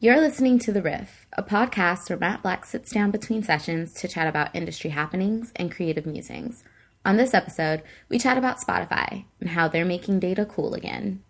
You're listening to The Riff, a podcast where Matte Black sits down between sessions to chat about industry happenings and creative musings. On this episode, we chat about Spotify and how they're making data cool again.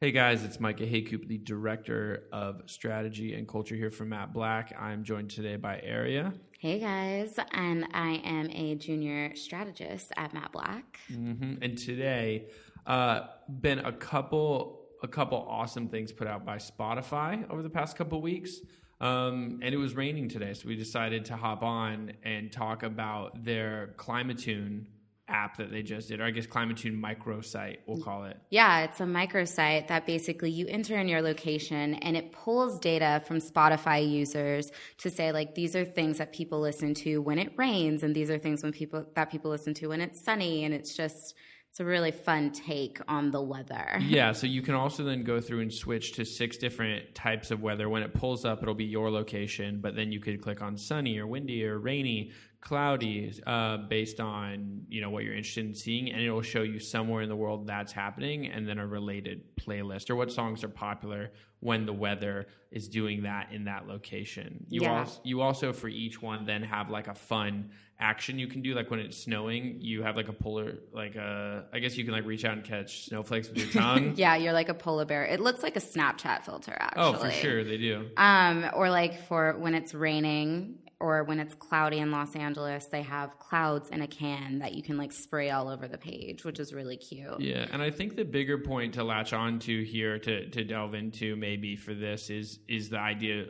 Hey guys, it's Micah Haycoop, the Director of Strategy and Culture here from Matte Black. I'm joined today by Aria. Hey guys, and I am a junior strategist at Matte Black. Mm-hmm. And today, uh, been a couple a couple awesome things put out by Spotify over the past couple weeks. Um, and it was raining today, so we decided to hop on and talk about their Climatune app that they just did, or I guess Climatune microsite, we'll call it. Yeah, it's a microsite that basically you enter in your location and it pulls data from Spotify users to say like these are things that people listen to when it rains, and these are things when people that people listen to when it's sunny, and it's just it's a really fun take on the weather. Yeah, so you can also then go through and switch to six different types of weather. When it pulls up, it'll be your location, but then you could click on sunny or windy or rainy cloudy uh, based on you know what you're interested in seeing and it'll show you somewhere in the world that's happening and then a related playlist or what songs are popular when the weather is doing that in that location you Yeah. also you also for each one then have like a fun action you can do like when it's snowing you have like a polar like a i guess you can like reach out and catch snowflakes with your tongue Yeah, you're like a polar bear. It looks like a Snapchat filter, actually. oh for sure they do Um, or like for when it's raining or when it's cloudy in Los Angeles, they have clouds in a can that you can like spray all over the page, which is really cute. Yeah, and I think the bigger point to latch on to here to to delve into maybe for this is is the idea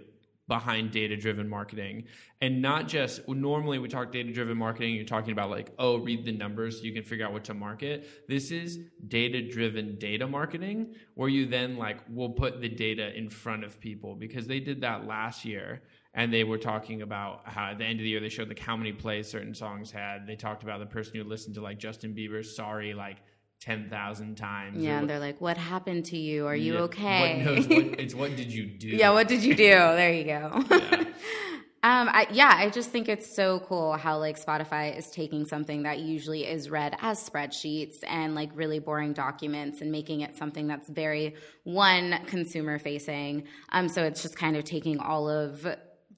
behind data driven marketing. And not just normally we talk data driven marketing you're talking about like oh read the numbers so you can figure out what to market. This is data driven data marketing where you then like will put the data in front of people because they did that last year and they were talking about how at the end of the year they showed like how many plays certain songs had they talked about the person who listened to like justin bieber's sorry like 10,000 times Yeah, and they're like, "What happened to you? Are you yeah, okay?" what knows what, it's what did you do yeah, what did you do? There you go. Yeah. Um, I, yeah, I just think it's so cool how like Spotify is taking something that usually is read as spreadsheets and like really boring documents and making it something that's very one consumer facing. Um, so it's just kind of taking all of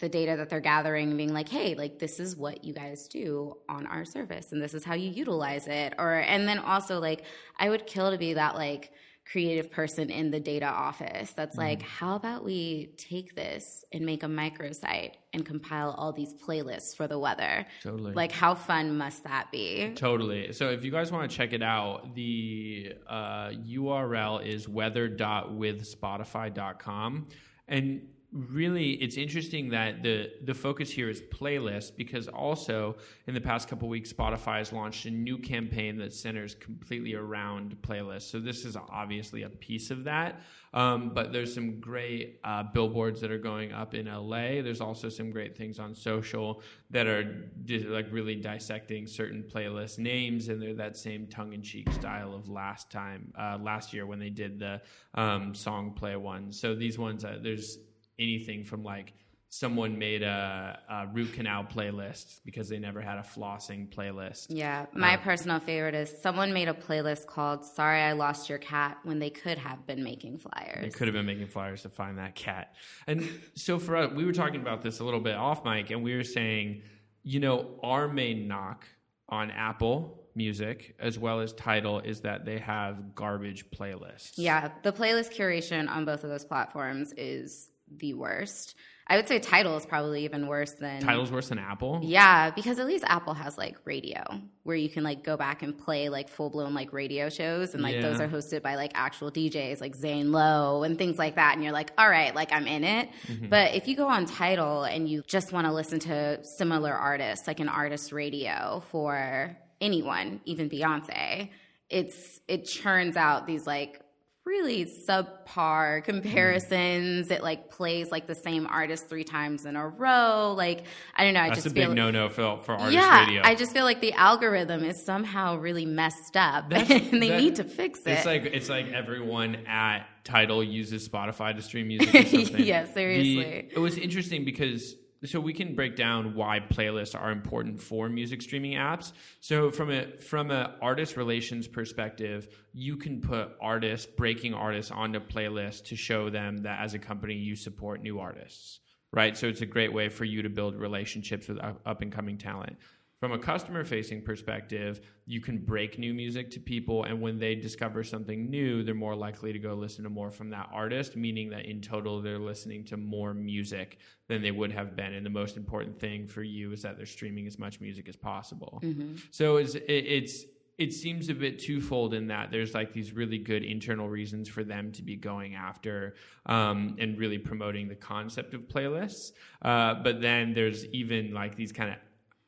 the data that they're gathering and being like, hey, like this is what you guys do on our service and this is how you utilize it. Or and then also like I would kill to be that like creative person in the data office that's like, how about we take this and make a microsite and compile all these playlists for the weather? Totally. Like, how fun must that be? Totally. So if you guys want to check it out, the uh, URL is weather.withspotify.com. And really it's interesting that the the focus here is playlist because also in the past couple weeks Spotify has launched a new campaign that centers completely around playlists. So this is obviously a piece of that. Um, but there's some great uh, billboards that are going up in LA. There's also some great things on social that are di- like really dissecting certain playlist names, and they're that same tongue-in-cheek style of last time, uh, last year when they did the um, song play one. So these ones, uh, there's anything from like someone made a, a root canal playlist because they never had a flossing playlist. Yeah, my Uh, personal favorite is someone made a playlist called Sorry I Lost Your Cat when they could have been making flyers. They could have been making flyers to find that cat. And so for us, we were talking about this a little bit off mic, and we were saying, you know, our main knock on Apple Music as well as Tidal is that they have garbage playlists. Yeah, the playlist curation on both of those platforms is the worst. I would say Tidal is probably even worse than Tidal's worse than Apple. Yeah, because at least Apple has like radio where you can like go back and play like full blown like radio shows and like Yeah. those are hosted by like actual DJs like Zane Lowe and things like that and you're like, "All right, like I'm in it." Mm-hmm. But if you go on Tidal and you just want to listen to similar artists, like an artist radio for anyone, even Beyonce, it's it churns out these like really subpar mm-hmm. comparisons. It like plays like the same artist three times in a row. Like I don't know. I That's just a big feel no no for, for artist yeah. radio. I just feel like the algorithm is somehow really messed up, That's- and they that- need to fix it. It's like it's like everyone at Tidal uses Spotify to stream music or something. Yeah, The- seriously. it was interesting because so we can break down why playlists are important for music streaming apps. So from a from a artist relations perspective, you can put artists, breaking artists onto playlists to show them that as a company you support new artists, right? So it's a great way for you to build relationships with up and coming talent from a customer facing perspective, you can break new music to people. And when they discover something new, they're more likely to go listen to more from that artist, meaning that in total, they're listening to more music than they would have been. And the most important thing for you is that they're streaming as much music as possible. Mm-hmm. So it's, it's, it seems a bit twofold in that there's like these really good internal reasons for them to be going after um, and really promoting the concept of playlists. Uh, but then there's even like these kind of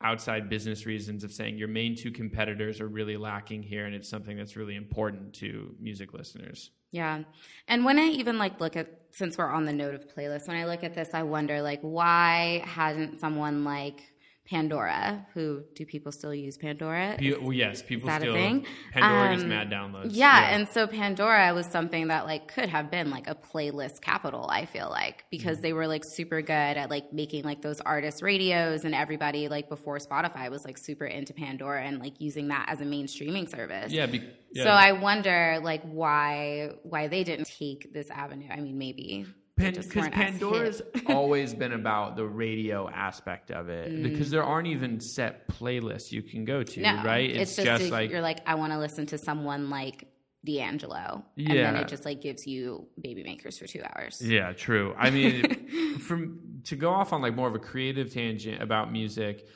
outside business reasons of saying your main two competitors are really lacking here and it's something that's really important to music listeners. Yeah. And when i even like look at since we're on the note of playlists when i look at this i wonder like why hasn't someone like Pandora, who do people still use Pandora? Is, well, yes, people still. A Thing? Pandora um, gets mad downloads. Yeah, yeah, and so Pandora was something that like could have been like a playlist capital. I feel like because mm they were like super good at like making like those artist radios, and everybody like before Spotify was like super into Pandora and like using that as a main streaming service. Yeah. Be, yeah. So I wonder like why why they didn't take this avenue. I mean, maybe because Pan- Pandora's always been about the radio aspect of it mm. because there aren't even set playlists you can go to, no, right? It's, it's just, just like you're like I want to listen to someone like D'Angelo, yeah. and then it just like gives you baby makers for two hours. Yeah, true. I mean, from to go off on like more of a creative tangent about music,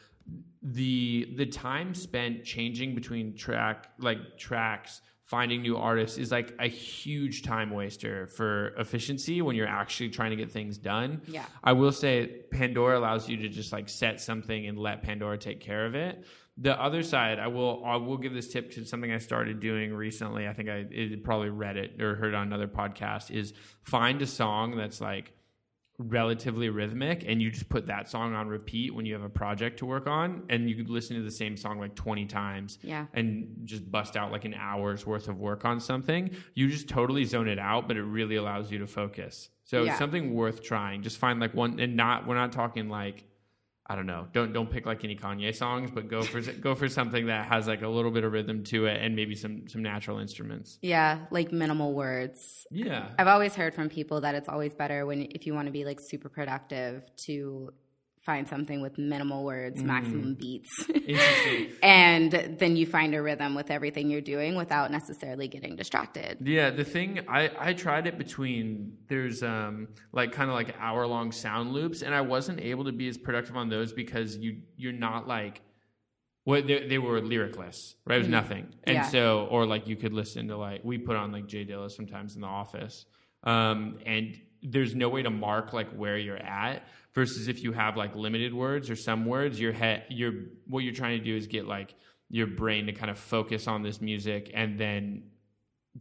the the time spent changing between track like tracks finding new artists is like a huge time waster for efficiency when you're actually trying to get things done. Yeah. I will say Pandora allows you to just like set something and let Pandora take care of it. The other side, I will I will give this tip to something I started doing recently. I think I probably read it or heard on another podcast is find a song that's like relatively rhythmic and you just put that song on repeat when you have a project to work on and you could listen to the same song like 20 times yeah. and just bust out like an hour's worth of work on something you just totally zone it out but it really allows you to focus so yeah. something worth trying just find like one and not we're not talking like I don't know. Don't don't pick like any Kanye songs, but go for go for something that has like a little bit of rhythm to it and maybe some some natural instruments. Yeah, like minimal words. Yeah. I've always heard from people that it's always better when if you want to be like super productive to find something with minimal words, mm. maximum beats. and then you find a rhythm with everything you're doing without necessarily getting distracted. Yeah, the thing I, I tried it between there's um like kind of like hour long sound loops and I wasn't able to be as productive on those because you you're not like well, they, they were lyricless, right? It was mm nothing, and yeah. so, or like you could listen to like we put on like Jay Dilla sometimes in the office, um, and there's no way to mark like where you're at versus if you have like limited words or some words your head your what you're trying to do is get like your brain to kind of focus on this music and then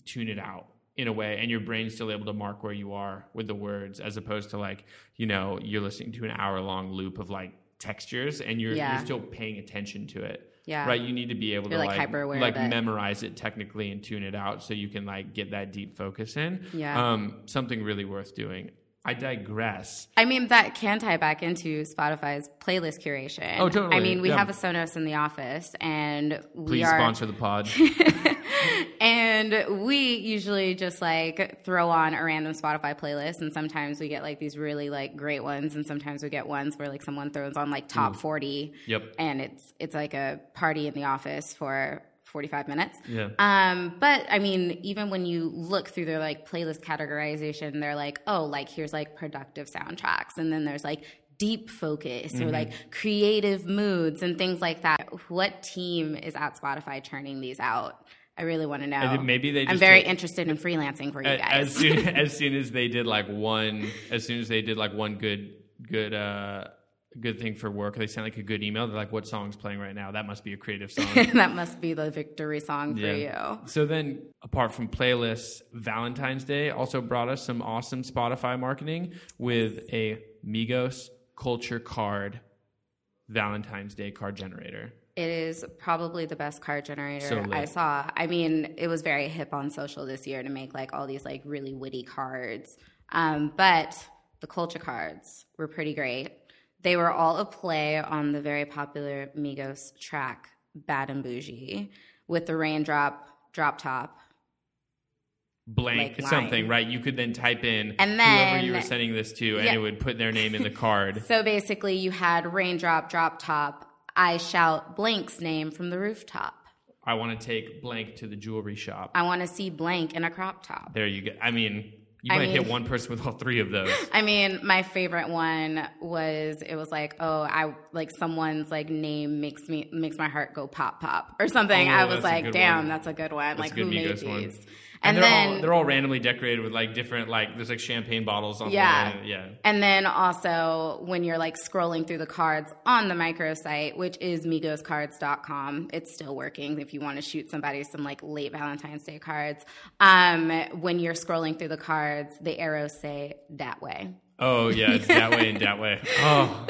tune it out in a way and your brain's still able to mark where you are with the words as opposed to like you know you're listening to an hour long loop of like textures and you're, yeah. you're still paying attention to it yeah right you need to be able you're to like like, like memorize it technically and tune it out so you can like get that deep focus in yeah um something really worth doing I digress. I mean, that can tie back into Spotify's playlist curation. Oh, totally. I mean, we yeah. have a Sonos in the office, and we Please are sponsor the pod. and we usually just like throw on a random Spotify playlist, and sometimes we get like these really like great ones, and sometimes we get ones where like someone throws on like top Ooh. forty. Yep. And it's it's like a party in the office for 45 minutes. Yeah. Um, but I mean, even when you look through their like playlist categorization, they're like, oh, like here's like productive soundtracks. And then there's like deep focus mm-hmm. or like creative moods and things like that. What team is at Spotify turning these out? I really want to know. Maybe they. I'm very interested in freelancing for you guys. As soon as soon as they did like one, as soon as they did like one good good uh good thing for work. They sent like a good email. They're like, "What song's playing right now? That must be a creative song. that must be the victory song for you." So then, apart from playlists, Valentine's Day also brought us some awesome Spotify marketing with a Migos Culture Card Valentine's Day card generator. It is probably the best card generator so I saw. I mean, it was very hip on social this year to make like all these like really witty cards. Um, but the culture cards were pretty great They were all a play on the very popular Migos track Bad and Boujee with the raindrop drop top. blank like something, right? You could then type in And then, whoever you were sending this to, and Yeah. it would put their name in the card. So basically, you had raindrop drop top. I shout blank's name from the rooftop. I want to take blank to the jewelry shop. I want to see blank in a crop top. There you go. I mean, you I might hit one person with all three of those. I mean, my favorite one was it was like, oh, I like someone's like name makes me makes my heart go pop pop or something. Oh, I was like, damn, one. that's a good one. That's like who made these? one. And, And, they're then all they're all randomly decorated with like different like there's like champagne bottles on Yeah. the yeah. And then also when you're like scrolling through the cards on the microsite, which is migoscards.com, it's still working if you want to shoot somebody some like late Valentine's Day cards. Um, when you're scrolling through the cards, the arrows say that way. Oh yeah, it's that way and that way. Oh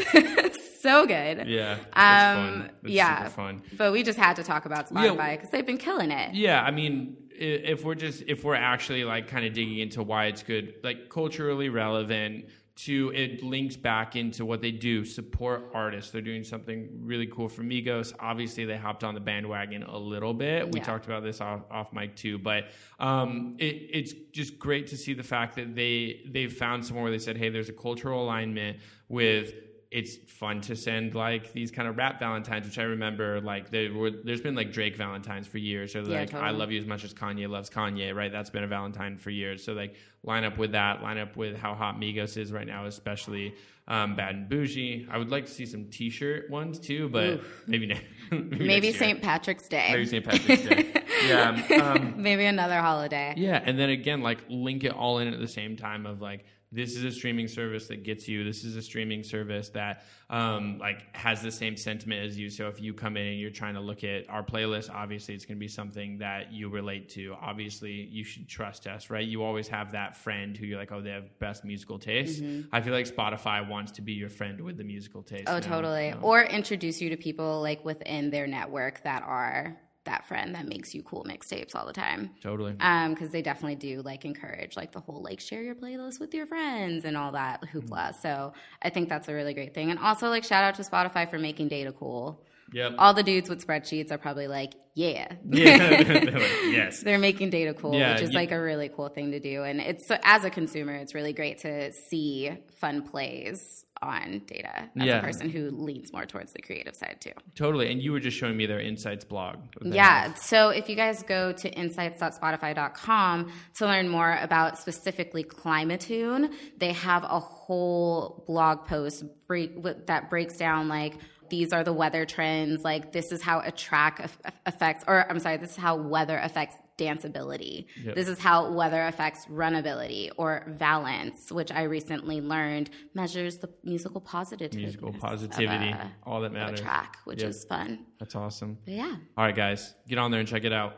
So good. yeah, Um, fun. Yeah. fun. But we just had to talk about Spotify because they've been killing it. Yeah, I mean, if we're just if we're actually like kind of digging into why it's good, like culturally relevant. To it links back into what they do support artists. They're doing something really cool for Migos. Obviously, they hopped on the bandwagon a little bit. We Yeah. talked about this off, off mic too, but um, it, it's just great to see the fact that they they've found somewhere where they said, "Hey, there's a cultural alignment with." It's fun to send like these kind of rap Valentines, which I remember like there were. There's been like Drake Valentines for years, or Yeah, like I love you as much as Kanye loves Kanye, right? That's been a Valentine for years. So like line up with that, line up with how hot Migos is right now, especially um, Bad and Boujee. I would like to see some T-shirt ones too, but maybe, ne- maybe Maybe year. St. Patrick's Day. maybe St. Patrick's Day. yeah, um, Maybe another holiday. yeah, and then again, like link it all in at the same time of like this is a streaming service that gets you. This is a streaming service that um, like has the same sentiment as you. So if you come in and you're trying to look at our playlist, obviously it's going to be something that you relate to. Obviously, you should trust us, right? You always have that friend who you're like, oh, they have best musical taste. I feel like Spotify wants to be your friend with the musical taste. Oh, now. totally. Or introduce you to people like within their network that are that friend that makes you cool mixtapes all the time. totally. Um, because they definitely do like encourage like the whole like share your playlist with your friends and all that hoopla. So I think that's a really great thing. And also like shout out to Spotify for making data cool. Yep. All the dudes with spreadsheets are probably like, yeah, yeah. They're like, yes. they're making data cool, Yeah, which is you- like a really cool thing to do. And it's as a consumer, it's really great to see fun plays on data as Yeah. a person who leans more towards the creative side too. Totally. And you were just showing me their insights blog. Yeah. So if you guys go to insights.spotify.com to learn more about specifically Climatune, they have a whole blog post break, with- that breaks down like these are the weather trends, like this is how a track aff- affects, or I'm sorry, this is how weather affects danceability. Yep. This is how weather affects runability or valence, which I recently learned measures the musical positivity. Musical uh, positivity, all that Of a matters. track, which Yep. is fun. That's awesome. But yeah. All right, guys, get on there and check it out.